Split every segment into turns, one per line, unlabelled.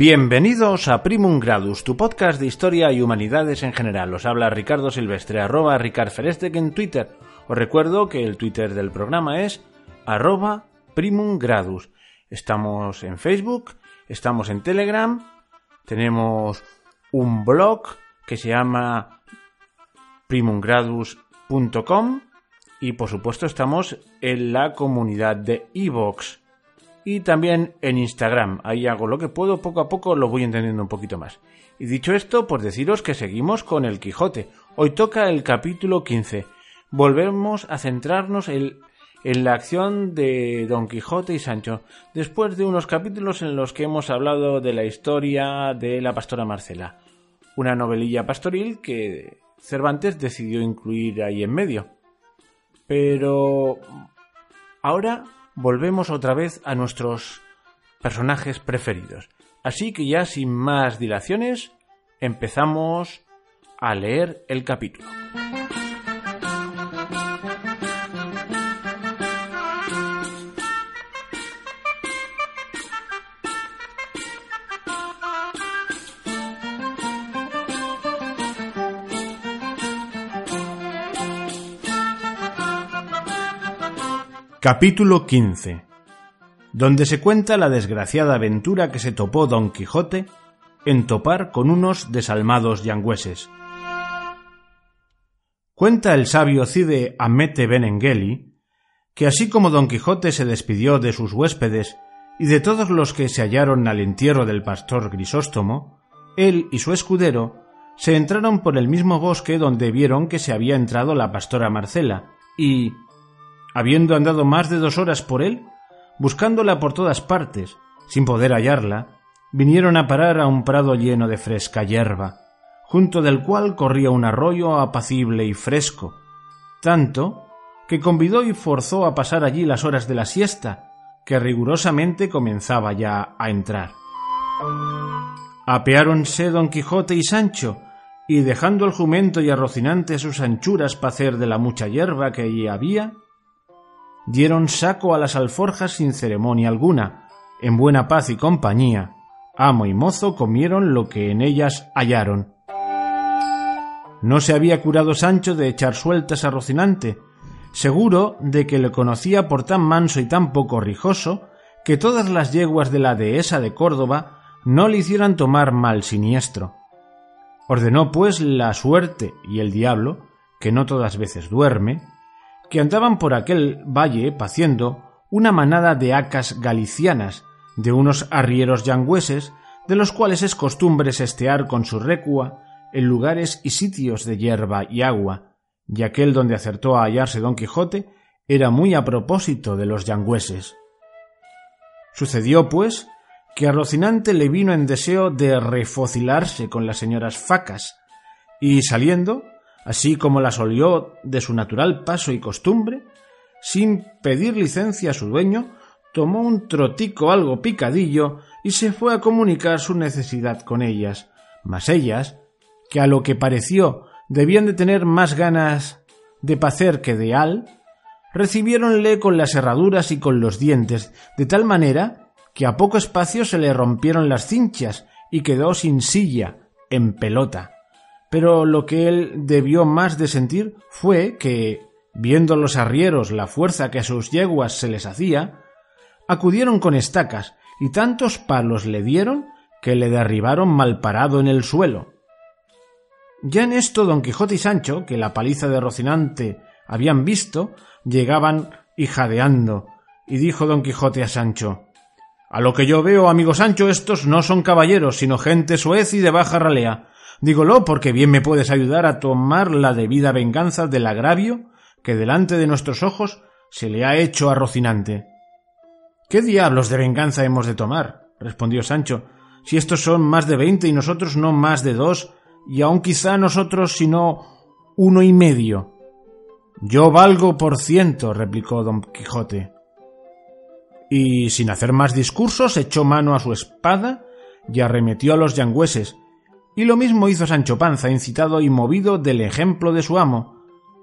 Bienvenidos a Primum Gradus, tu podcast de historia y humanidades en general. Os habla Ricardo Silvestre, arroba Ricard en Twitter. Os recuerdo que el Twitter del programa es arroba Primum Gradus. Estamos en Facebook, estamos en Telegram, tenemos un blog que se llama primumgradus.com y por supuesto estamos en la comunidad de Evox y también en Instagram. Ahí hago lo que puedo, poco a poco lo voy entendiendo un poquito más. Y dicho esto, pues deciros que seguimos con el Quijote. Hoy toca el capítulo 15. Volvemos a centrarnos en, en la acción de Don Quijote y Sancho, después de unos capítulos en los que hemos hablado de la historia de la pastora Marcela, una novelilla pastoril que Cervantes decidió incluir ahí en medio. Pero ahora volvemos otra vez a nuestros personajes preferidos. Así que ya sin más dilaciones, empezamos a leer el capítulo. Capítulo 15 donde se cuenta la desgraciada aventura que se topó Don Quijote en topar con unos desalmados yangüeses. Cuenta el sabio Cide Amete Benengeli que así como Don Quijote se despidió de sus huéspedes y de todos los que se hallaron al entierro del pastor Grisóstomo, él y su escudero se entraron por el mismo bosque donde vieron que se había entrado la pastora Marcela, y, habiendo andado más de dos horas por él, buscándola por todas partes, sin poder hallarla, vinieron a parar a un prado lleno de fresca hierba, junto del cual corría un arroyo apacible y fresco, tanto que convidó y forzó a pasar allí las horas de la siesta, que rigurosamente comenzaba ya a entrar. Apeáronse don Quijote y Sancho, y dejando el jumento y a Rocinante sus anchuras pacer de la mucha hierba que allí había, dieron saco a las alforjas sin ceremonia alguna, en buena paz y compañía, amo y mozo comieron lo que en ellas hallaron. No se había curado Sancho de echar sueltas a Rocinante, seguro de que le conocía por tan manso y tan poco rijoso, que todas las yeguas de la dehesa de Córdoba no le hicieran tomar mal siniestro. Ordenó pues la suerte y el diablo, que no todas veces duerme, que andaban por aquel valle paciendo una manada de acas galicianas, de unos arrieros yangüeses, de los cuales es costumbre sestear con su recua en lugares y sitios de hierba y agua, y aquel donde acertó a hallarse don Quijote era muy a propósito de los yangüeses. Sucedió, pues, que a Rocinante le vino en deseo de refocilarse con las señoras Facas, y saliendo, así como las olió de su natural paso y costumbre, sin pedir licencia a su dueño, tomó un trotico algo picadillo y se fue a comunicar su necesidad con ellas, mas ellas, que a lo que pareció debían de tener más ganas de pacer que de al, recibiéronle con las herraduras y con los dientes, de tal manera que a poco espacio se le rompieron las cinchas y quedó sin silla, en pelota pero lo que él debió más de sentir fue que, viendo los arrieros la fuerza que a sus yeguas se les hacía, acudieron con estacas y tantos palos le dieron que le derribaron mal parado en el suelo. Ya en esto don Quijote y Sancho, que la paliza de Rocinante habían visto, llegaban hijadeando, y dijo don Quijote a Sancho A lo que yo veo, amigo Sancho, estos no son caballeros, sino gente soez y de baja ralea, Dígolo porque bien me puedes ayudar a tomar la debida venganza del agravio que delante de nuestros ojos se le ha hecho a Rocinante. ¿Qué diablos de venganza hemos de tomar? respondió Sancho, si estos son más de veinte y nosotros no más de dos, y aun quizá nosotros sino uno y medio. Yo valgo por ciento, replicó don Quijote. Y sin hacer más discursos echó mano a su espada y arremetió a los yangüeses, y lo mismo hizo Sancho Panza, incitado y movido del ejemplo de su amo,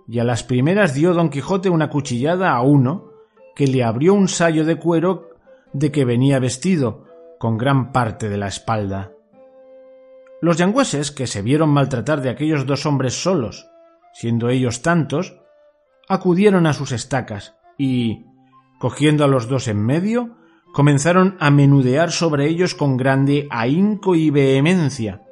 y a las primeras dio don Quijote una cuchillada a uno, que le abrió un sayo de cuero de que venía vestido, con gran parte de la espalda. Los yangüeses, que se vieron maltratar de aquellos dos hombres solos, siendo ellos tantos, acudieron a sus estacas y, cogiendo a los dos en medio, comenzaron a menudear sobre ellos con grande ahínco y vehemencia.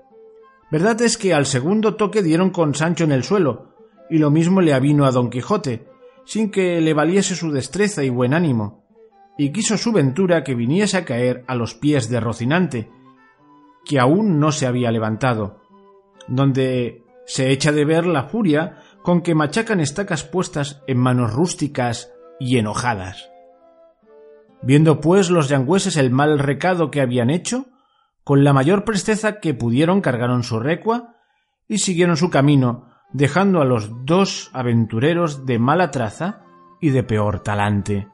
Verdad es que al segundo toque dieron con Sancho en el suelo, y lo mismo le avino a don Quijote, sin que le valiese su destreza y buen ánimo, y quiso su ventura que viniese a caer a los pies de Rocinante, que aún no se había levantado, donde se echa de ver la furia con que machacan estacas puestas en manos rústicas y enojadas. Viendo pues los yangüeses el mal recado que habían hecho, con la mayor presteza que pudieron cargaron su recua y siguieron su camino, dejando a los dos aventureros de mala traza y de peor talante.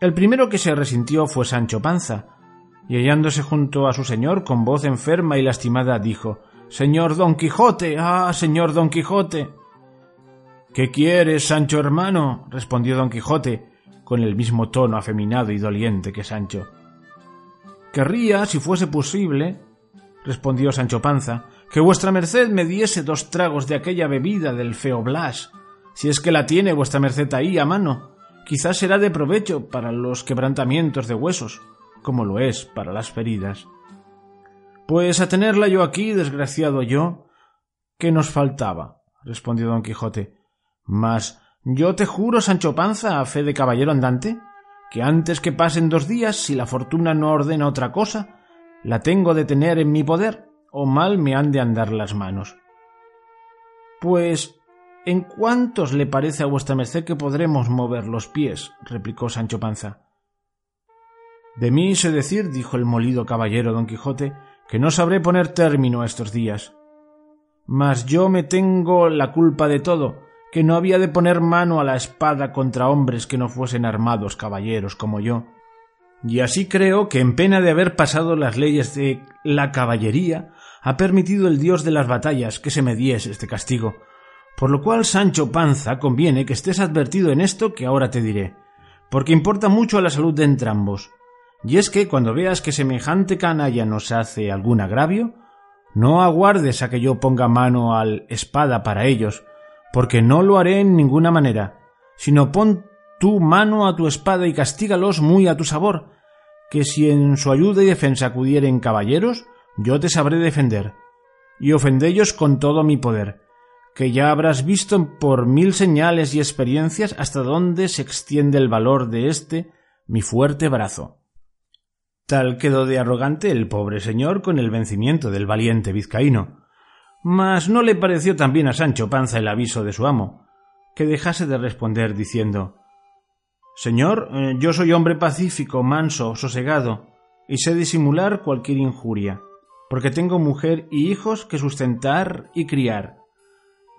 El primero que se resintió fue Sancho Panza, y hallándose junto a su señor con voz enferma y lastimada dijo Señor Don Quijote. Ah. señor Don Quijote. ¿Qué quieres, Sancho hermano? respondió Don Quijote, con el mismo tono afeminado y doliente que Sancho. Querría, si fuese posible, respondió Sancho Panza, que vuestra merced me diese dos tragos de aquella bebida del feo Blas, si es que la tiene vuestra merced ahí a mano. Quizás será de provecho para los quebrantamientos de huesos, como lo es para las feridas. Pues a tenerla yo aquí, desgraciado yo, ¿qué nos faltaba? respondió don Quijote. Mas yo te juro, Sancho Panza, a fe de caballero andante, que antes que pasen dos días, si la fortuna no ordena otra cosa, la tengo de tener en mi poder, o mal me han de andar las manos. Pues ¿En cuántos le parece a vuestra merced que podremos mover los pies? replicó Sancho Panza. De mí sé decir, dijo el molido caballero don Quijote, que no sabré poner término a estos días. Mas yo me tengo la culpa de todo, que no había de poner mano a la espada contra hombres que no fuesen armados caballeros como yo. Y así creo que en pena de haber pasado las leyes de la caballería, ha permitido el dios de las batallas que se me diese este castigo, por lo cual, Sancho Panza, conviene que estés advertido en esto que ahora te diré, porque importa mucho a la salud de entrambos. Y es que cuando veas que semejante canalla nos hace algún agravio, no aguardes a que yo ponga mano al espada para ellos, porque no lo haré en ninguna manera, sino pon tú mano a tu espada y castígalos muy a tu sabor, que si en su ayuda y defensa acudieren caballeros, yo te sabré defender, y ofendellos con todo mi poder, que ya habrás visto por mil señales y experiencias hasta dónde se extiende el valor de este mi fuerte brazo. Tal quedó de arrogante el pobre señor con el vencimiento del valiente vizcaíno. Mas no le pareció también a Sancho Panza el aviso de su amo, que dejase de responder diciendo Señor, eh, yo soy hombre pacífico, manso, sosegado, y sé disimular cualquier injuria, porque tengo mujer y hijos que sustentar y criar,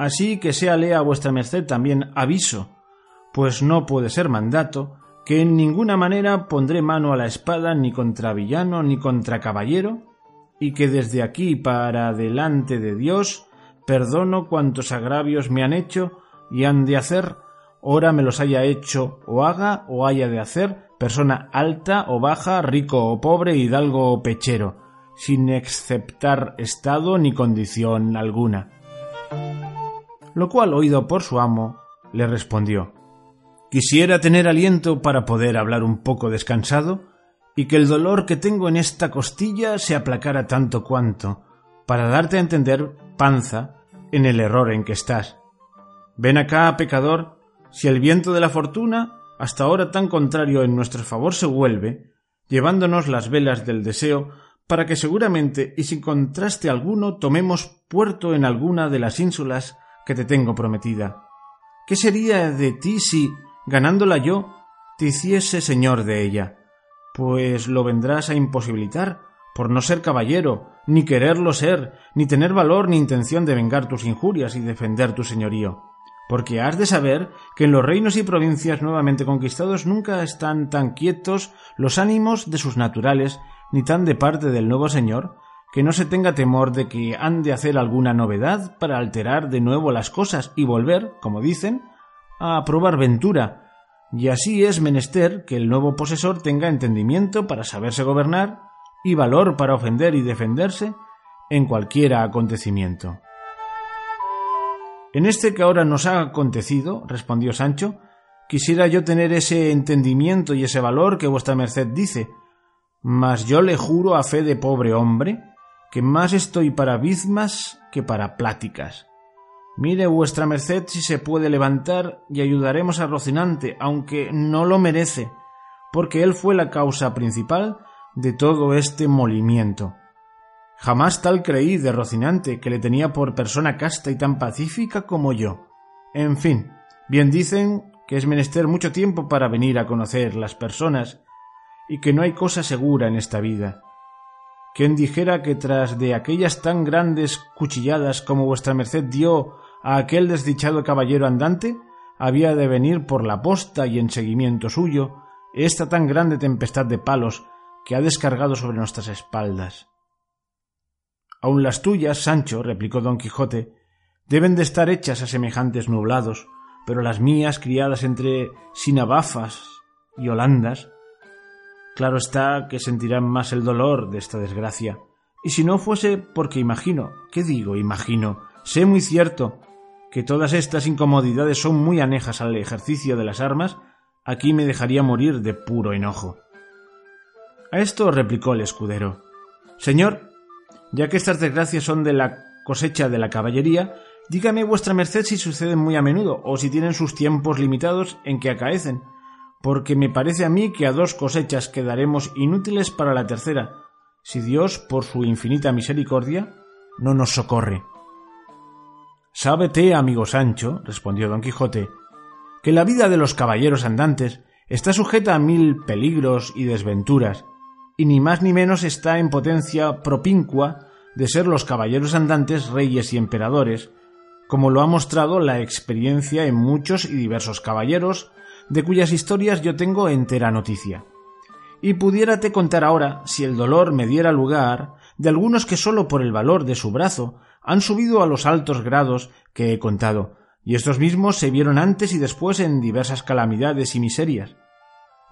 Así que séale a vuestra merced también aviso, pues no puede ser mandato, que en ninguna manera pondré mano a la espada ni contra villano ni contra caballero, y que desde aquí para delante de Dios perdono cuantos agravios me han hecho y han de hacer, ora me los haya hecho o haga o haya de hacer persona alta o baja, rico o pobre, hidalgo o pechero, sin exceptar estado ni condición alguna. Lo cual, oído por su amo, le respondió Quisiera tener aliento para poder hablar un poco descansado y que el dolor que tengo en esta costilla se aplacara tanto cuanto, para darte a entender, panza, en el error en que estás. Ven acá, pecador, si el viento de la fortuna, hasta ahora tan contrario en nuestro favor, se vuelve, llevándonos las velas del deseo, para que seguramente y sin contraste alguno tomemos puerto en alguna de las ínsulas que te tengo prometida. ¿Qué sería de ti si, ganándola yo, te hiciese señor de ella? Pues lo vendrás a imposibilitar, por no ser caballero, ni quererlo ser, ni tener valor ni intención de vengar tus injurias y defender tu señorío. Porque has de saber que en los reinos y provincias nuevamente conquistados nunca están tan quietos los ánimos de sus naturales, ni tan de parte del nuevo señor, que no se tenga temor de que han de hacer alguna novedad para alterar de nuevo las cosas y volver, como dicen, a probar ventura, y así es menester que el nuevo posesor tenga entendimiento para saberse gobernar y valor para ofender y defenderse en cualquiera acontecimiento. En este que ahora nos ha acontecido, respondió Sancho, quisiera yo tener ese entendimiento y ese valor que vuestra merced dice, mas yo le juro a fe de pobre hombre que más estoy para bizmas que para pláticas. Mire vuestra merced si se puede levantar y ayudaremos a Rocinante, aunque no lo merece, porque él fue la causa principal de todo este molimiento. Jamás tal creí de Rocinante, que le tenía por persona casta y tan pacífica como yo. En fin, bien dicen que es menester mucho tiempo para venir a conocer las personas, y que no hay cosa segura en esta vida. ¿Quién dijera que tras de aquellas tan grandes cuchilladas como vuestra merced dio a aquel desdichado caballero andante, había de venir por la posta y en seguimiento suyo esta tan grande tempestad de palos que ha descargado sobre nuestras espaldas? Aun las tuyas, Sancho, replicó don Quijote, deben de estar hechas a semejantes nublados, pero las mías, criadas entre sinabafas y holandas, Claro está que sentirán más el dolor de esta desgracia. Y si no fuese porque imagino, ¿qué digo? Imagino, sé muy cierto que todas estas incomodidades son muy anejas al ejercicio de las armas, aquí me dejaría morir de puro enojo. A esto replicó el escudero. Señor, ya que estas desgracias son de la cosecha de la caballería, dígame vuestra merced si suceden muy a menudo o si tienen sus tiempos limitados en que acaecen, porque me parece a mí que a dos cosechas quedaremos inútiles para la tercera, si Dios, por su infinita misericordia, no nos socorre. Sábete, amigo Sancho, respondió don Quijote, que la vida de los caballeros andantes está sujeta a mil peligros y desventuras, y ni más ni menos está en potencia propincua de ser los caballeros andantes reyes y emperadores, como lo ha mostrado la experiencia en muchos y diversos caballeros, de cuyas historias yo tengo entera noticia. Y pudiérate contar ahora, si el dolor me diera lugar, de algunos que sólo por el valor de su brazo han subido a los altos grados que he contado, y estos mismos se vieron antes y después en diversas calamidades y miserias.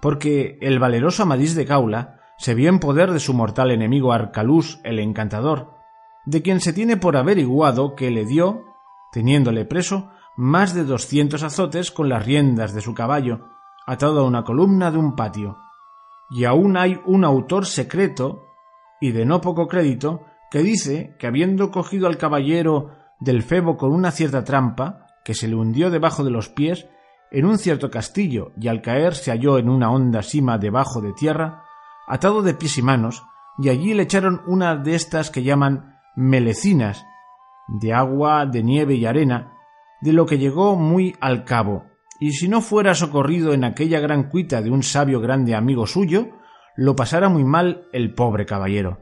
Porque el valeroso Amadís de Gaula se vio en poder de su mortal enemigo Arcalús el encantador, de quien se tiene por averiguado que le dio, teniéndole preso, más de doscientos azotes con las riendas de su caballo, atado a una columna de un patio. Y aún hay un autor secreto, y de no poco crédito, que dice que habiendo cogido al caballero del Febo con una cierta trampa, que se le hundió debajo de los pies, en un cierto castillo, y al caer se halló en una honda sima debajo de tierra, atado de pies y manos, y allí le echaron una de estas que llaman melecinas, de agua, de nieve y arena, de lo que llegó muy al cabo, y si no fuera socorrido en aquella gran cuita de un sabio grande amigo suyo, lo pasara muy mal el pobre caballero.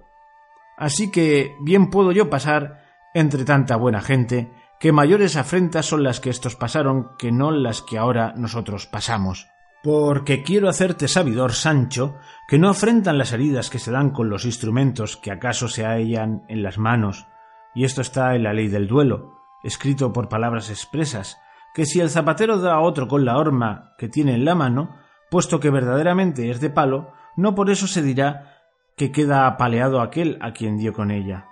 Así que bien puedo yo pasar entre tanta buena gente, que mayores afrentas son las que estos pasaron que no las que ahora nosotros pasamos. Porque quiero hacerte sabidor, Sancho, que no afrentan las heridas que se dan con los instrumentos que acaso se hallan en las manos, y esto está en la ley del duelo, escrito por palabras expresas, que si el zapatero da a otro con la horma que tiene en la mano, puesto que verdaderamente es de palo, no por eso se dirá que queda apaleado aquel a quien dio con ella.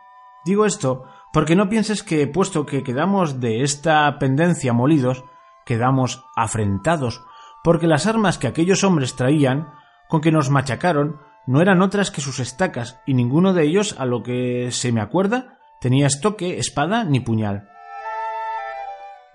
Digo esto porque no pienses que, puesto que quedamos de esta pendencia molidos, quedamos afrentados, porque las armas que aquellos hombres traían, con que nos machacaron, no eran otras que sus estacas, y ninguno de ellos, a lo que se me acuerda, tenía estoque, espada ni puñal.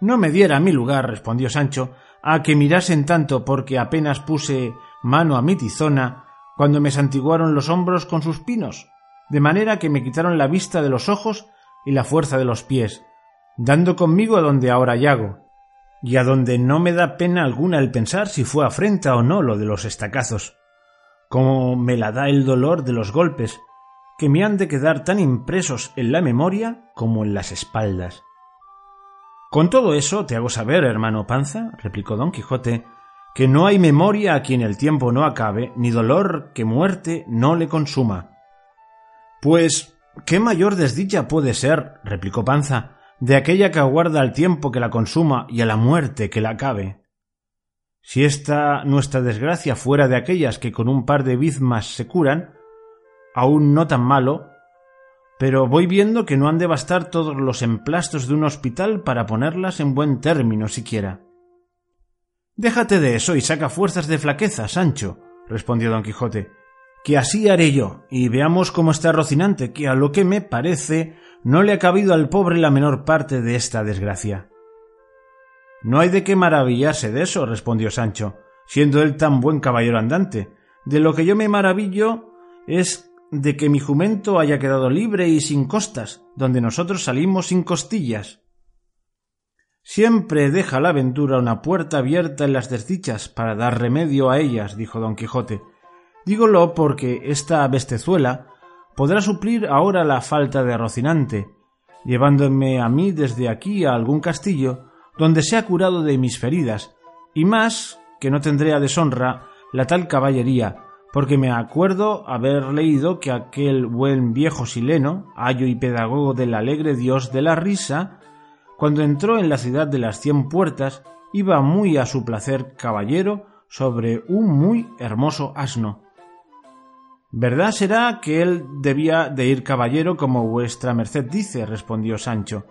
No me diera mi lugar, respondió Sancho, a que mirasen tanto porque apenas puse mano a mi tizona cuando me santiguaron los hombros con sus pinos, de manera que me quitaron la vista de los ojos y la fuerza de los pies, dando conmigo a donde ahora llago, y a donde no me da pena alguna el pensar si fue afrenta o no lo de los estacazos, como me la da el dolor de los golpes, que me han de quedar tan impresos en la memoria como en las espaldas. Con todo eso te hago saber, hermano Panza, replicó don Quijote, que no hay memoria a quien el tiempo no acabe, ni dolor que muerte no le consuma. Pues, ¿qué mayor desdicha puede ser, replicó Panza, de aquella que aguarda al tiempo que la consuma y a la muerte que la acabe? Si esta nuestra desgracia fuera de aquellas que con un par de bizmas se curan, aún no tan malo, pero voy viendo que no han de bastar todos los emplastos de un hospital para ponerlas en buen término siquiera. Déjate de eso y saca fuerzas de flaqueza, Sancho, respondió don Quijote, que así haré yo, y veamos cómo está Rocinante, que a lo que me parece no le ha cabido al pobre la menor parte de esta desgracia. No hay de qué maravillarse de eso, respondió Sancho, siendo él tan buen caballero andante. De lo que yo me maravillo es de que mi jumento haya quedado libre y sin costas, donde nosotros salimos sin costillas. Siempre deja la aventura una puerta abierta en las desdichas para dar remedio a ellas, dijo don Quijote. Dígolo porque esta bestezuela podrá suplir ahora la falta de Rocinante, llevándome a mí desde aquí a algún castillo donde sea curado de mis feridas, y más que no tendré a deshonra la tal caballería, porque me acuerdo haber leído que aquel buen viejo sileno, ayo y pedagogo del alegre dios de la risa, cuando entró en la ciudad de las cien puertas, iba muy a su placer caballero sobre un muy hermoso asno. Verdad será que él debía de ir caballero como vuestra merced dice, respondió Sancho,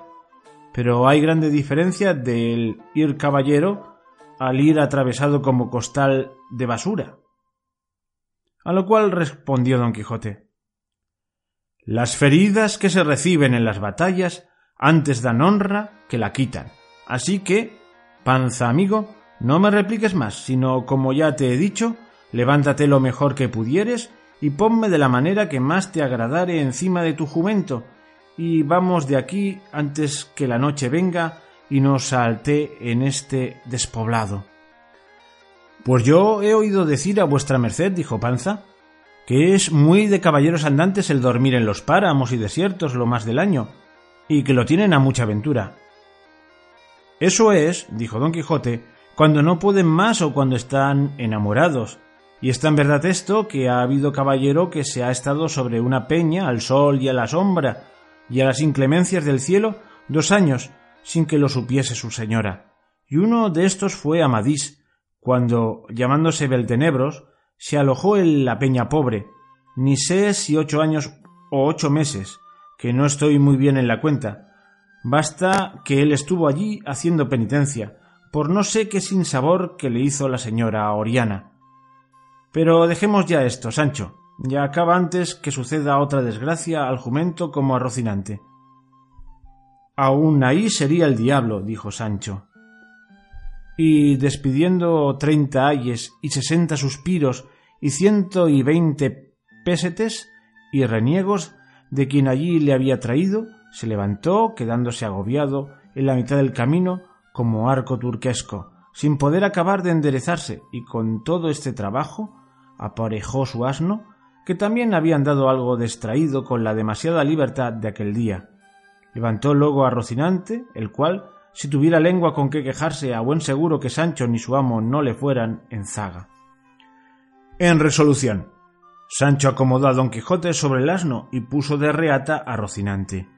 pero hay grande diferencia del ir caballero al ir atravesado como costal de basura. A lo cual respondió don Quijote Las feridas que se reciben en las batallas antes dan honra que la quitan. Así que, panza amigo, no me repliques más, sino como ya te he dicho, levántate lo mejor que pudieres y ponme de la manera que más te agradare encima de tu jumento, y vamos de aquí antes que la noche venga y nos salte en este despoblado. Pues yo he oído decir a vuestra merced, dijo Panza, que es muy de caballeros andantes el dormir en los páramos y desiertos lo más del año, y que lo tienen a mucha aventura. Eso es, dijo don Quijote, cuando no pueden más o cuando están enamorados. Y está en verdad esto que ha habido caballero que se ha estado sobre una peña al sol y a la sombra, y a las inclemencias del cielo dos años sin que lo supiese su señora. Y uno de estos fue Amadís, cuando, llamándose Beltenebros, se alojó en la peña pobre, ni sé si ocho años o ocho meses, que no estoy muy bien en la cuenta. Basta que él estuvo allí haciendo penitencia, por no sé qué sinsabor que le hizo la señora Oriana. Pero dejemos ya esto, Sancho ya acaba antes que suceda otra desgracia al jumento como a Rocinante. Aún ahí sería el diablo, dijo Sancho. Y despidiendo treinta ayes y sesenta suspiros y ciento y veinte pésetes y reniegos de quien allí le había traído, se levantó, quedándose agobiado en la mitad del camino como arco turquesco, sin poder acabar de enderezarse, y con todo este trabajo aparejó su asno que también había andado algo distraído con la demasiada libertad de aquel día. Levantó luego a Rocinante, el cual, si tuviera lengua con qué quejarse, a buen seguro que Sancho ni su amo no le fueran en zaga. En resolución. Sancho acomodó a don Quijote sobre el asno y puso de reata a Rocinante.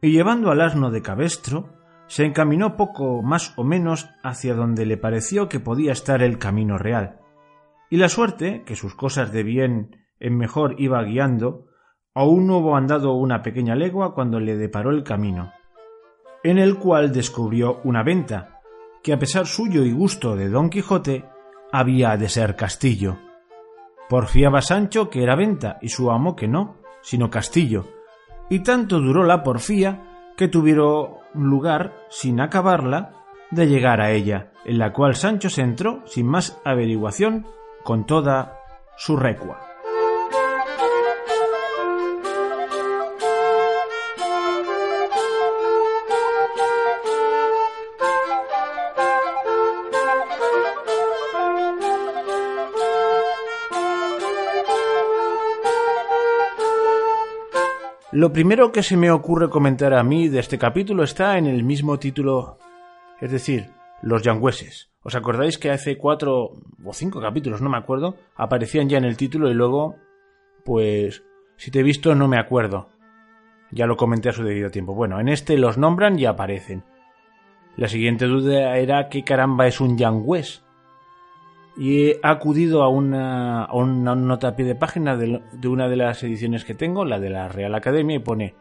Y llevando al asno de cabestro, se encaminó poco más o menos hacia donde le pareció que podía estar el camino real. Y la suerte, que sus cosas de bien en mejor iba guiando, aún no hubo andado una pequeña legua cuando le deparó el camino, en el cual descubrió una venta, que a pesar suyo y gusto de don Quijote, había de ser castillo. Porfiaba Sancho que era venta y su amo que no, sino castillo, y tanto duró la porfía que tuvieron lugar, sin acabarla, de llegar a ella, en la cual Sancho se entró sin más averiguación con toda su recua. Lo primero que se me ocurre comentar a mí de este capítulo está en el mismo título, es decir, los yangüeses. ¿Os acordáis que hace cuatro o cinco capítulos, no me acuerdo, aparecían ya en el título y luego, pues, si te he visto no me acuerdo. Ya lo comenté a su debido tiempo. Bueno, en este los nombran y aparecen. La siguiente duda era qué caramba es un yangüés. Y he acudido a una, a una nota a pie de página de, de una de las ediciones que tengo, la de la Real Academia, y pone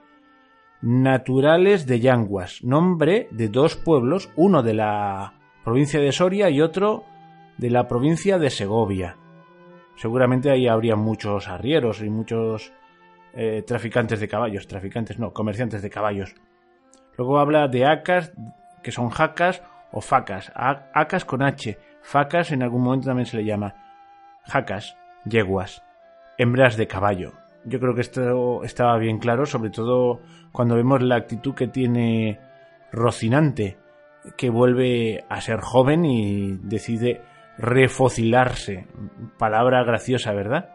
Naturales de Yanguas, nombre de dos pueblos, uno de la provincia de Soria y otro de la provincia de Segovia. Seguramente ahí habría muchos arrieros y muchos eh, traficantes de caballos, traficantes no, comerciantes de caballos. Luego habla de acas, que son jacas o facas, acas con H, facas en algún momento también se le llama, jacas, yeguas, hembras de caballo. Yo creo que esto estaba bien claro, sobre todo cuando vemos la actitud que tiene Rocinante, que vuelve a ser joven y decide refocilarse. Palabra graciosa, ¿verdad?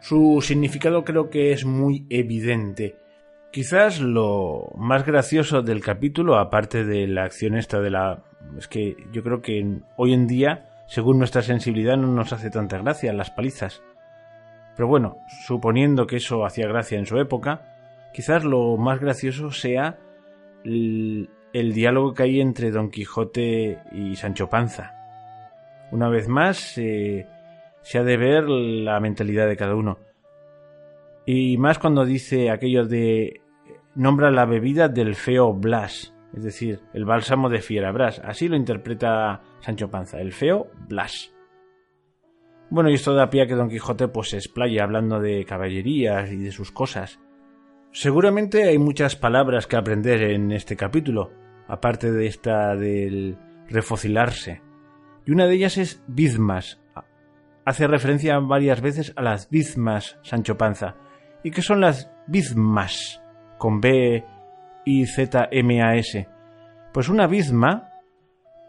Su significado creo que es muy evidente. Quizás lo más gracioso del capítulo, aparte de la acción esta de la... es que yo creo que hoy en día, según nuestra sensibilidad, no nos hace tanta gracia las palizas. Pero bueno, suponiendo que eso hacía gracia en su época, quizás lo más gracioso sea el, diálogo que hay entre Don Quijote y Sancho Panza. Una vez más, se ha de ver la mentalidad de cada uno. Y más cuando dice aquello de nombra la bebida del feo Blas, es decir, el bálsamo de Fierabras. Así lo interpreta Sancho Panza, el feo Blas. Bueno, y esto da pie a que Don Quijote pues se explaya hablando de caballerías y de sus cosas. Seguramente hay muchas palabras que aprender en este capítulo, aparte de esta del refocilarse. Y una de ellas es bizmas. Hace referencia varias veces a las bizmas, Sancho Panza. ¿Y qué son las bizmas? Con B y Z M A S. Pues una bizma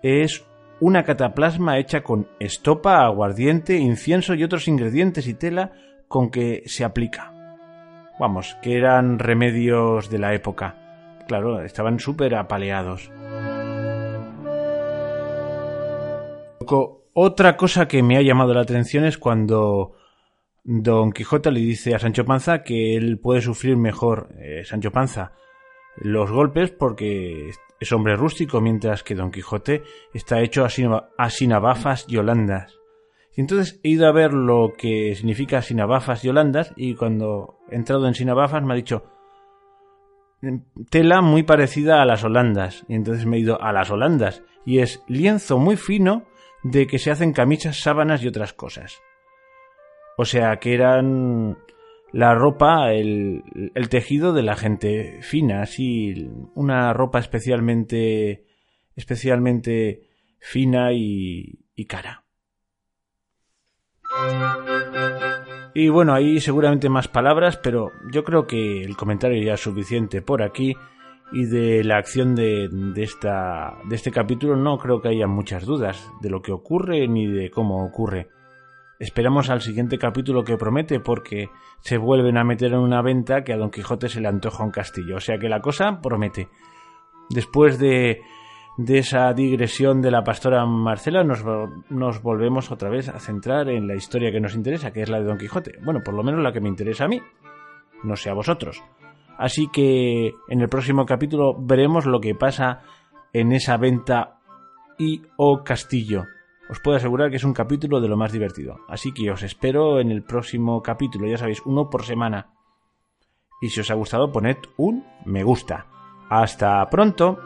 es una cataplasma hecha con estopa, aguardiente, incienso y otros ingredientes y tela con que se aplica. Vamos, que eran remedios de la época. Claro, estaban súper apaleados. Otra cosa que me ha llamado la atención es cuando Don Quijote le dice a Sancho Panza que él puede sufrir mejor, eh, Sancho Panza, los golpes porque es hombre rústico, mientras que Don Quijote está hecho a sinabafas y holandas. Y entonces he ido a ver lo que significa sinabafas y holandas y cuando he entrado en sinabafas me ha dicho tela muy parecida a las holandas. Y entonces me he ido a las holandas y es lienzo muy fino de que se hacen camisas, sábanas y otras cosas. O sea que eran la ropa, el, tejido de la gente fina, así, una ropa especialmente, especialmente fina y, y cara. Y bueno, hay seguramente más palabras, pero yo creo que el comentario ya es suficiente por aquí y de la acción de, de, esta, de este capítulo no creo que haya muchas dudas de lo que ocurre ni de cómo ocurre. Esperamos al siguiente capítulo que promete porque se vuelven a meter en una venta que a Don Quijote se le antoja un castillo. O sea que la cosa promete. Después de, esa digresión de la pastora Marcela nos, nos volvemos otra vez a centrar en la historia que nos interesa, que es la de Don Quijote. Bueno, por lo menos la que me interesa a mí. No sé a vosotros. Así que en el próximo capítulo veremos lo que pasa en esa venta y o castillo os puedo asegurar que es un capítulo de lo más divertido. Así que os espero en el próximo capítulo, ya sabéis, uno por semana. Y si os ha gustado, poned un me gusta. Hasta pronto.